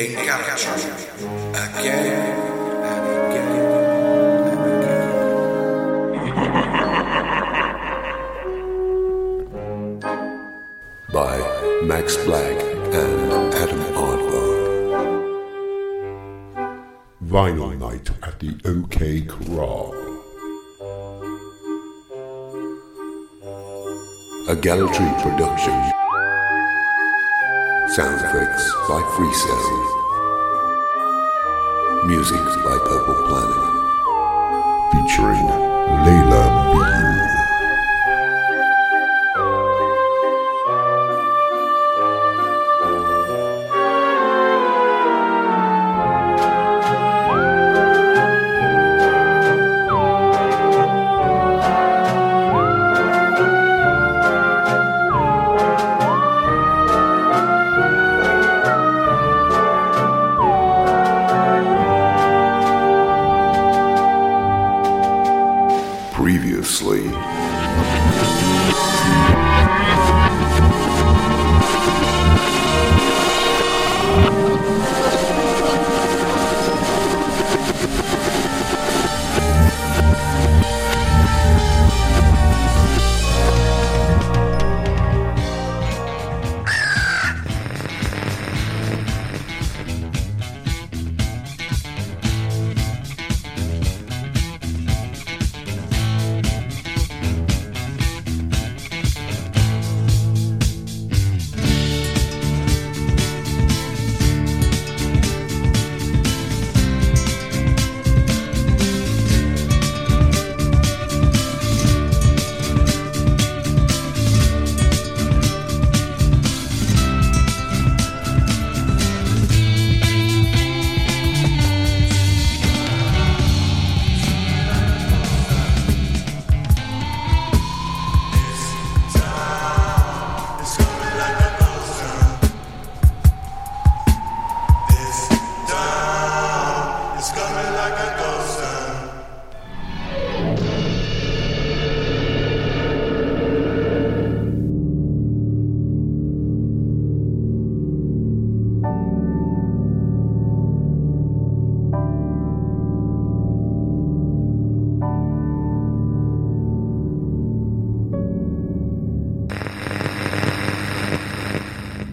Gallatry again and again and again. by Max Black and Adam Aardvark. Vinyl Night at the OK Corral. A Gallatry production. Sound effects by Freecell. Music by Purple Planet. Featuring Layla Bean. Previously.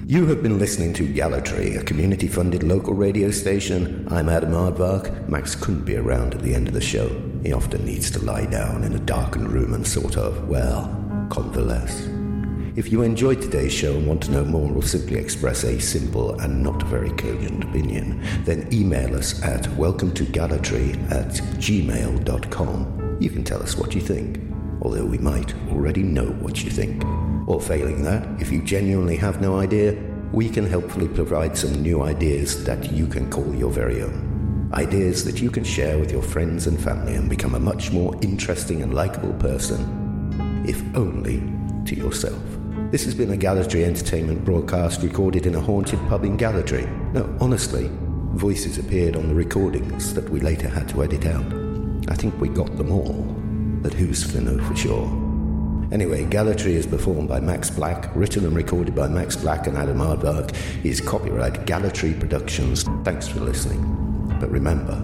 You have been listening to Gallatry, a community funded local radio station. I'm Adam Aardvark. Max couldn't be around at the end of the show. He often needs to lie down in a darkened room and sort of, well, convalesce. If you enjoyed today's show and want to know more or simply express a simple and not very cogent opinion, then email us at welcome to gallatry at gmail.com. You can tell us what you think, although we might already know what you think. Or failing that, if you genuinely have no idea, we can helpfully provide some new ideas that you can call your very own. Ideas that you can share with your friends and family and become a much more interesting and likable person, if only to yourself. This has been a Gallatry Entertainment broadcast recorded in a haunted pub in Gallatry. No, honestly, voices appeared on the recordings that we later had to edit out. I think we got them all, but who's know for sure? Anyway, Gallatry is performed by Max Black, written and recorded by Max Black and Adam Aardvark. Is copyright Gallatry Productions. Thanks for listening. But remember,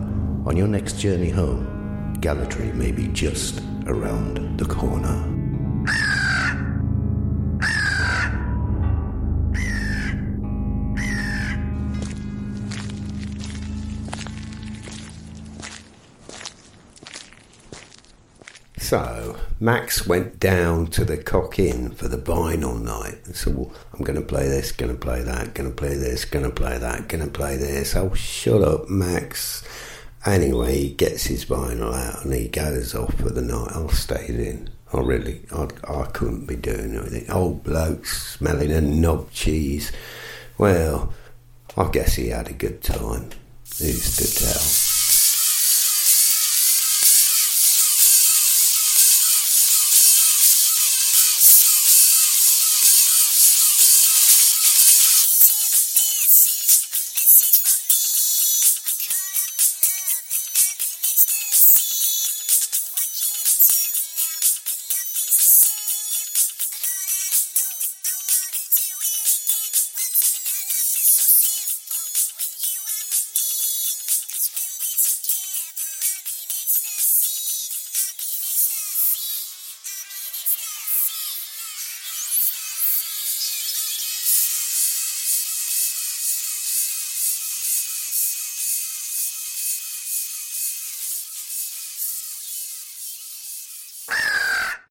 on your next journey home, Gallatry may be just around the corner. So Max went down to the Cock Inn for the vinyl night and said, well, I'm going to play this, going to play that, going to play this, going to play that, going to play this. Oh, shut up, Max. Anyway, he gets his vinyl out and he goes off for the night. I stayed in. I really, I, I couldn't be doing anything. Old bloke smelling a knob cheese. Well, I guess he had a good time. Who's to tell?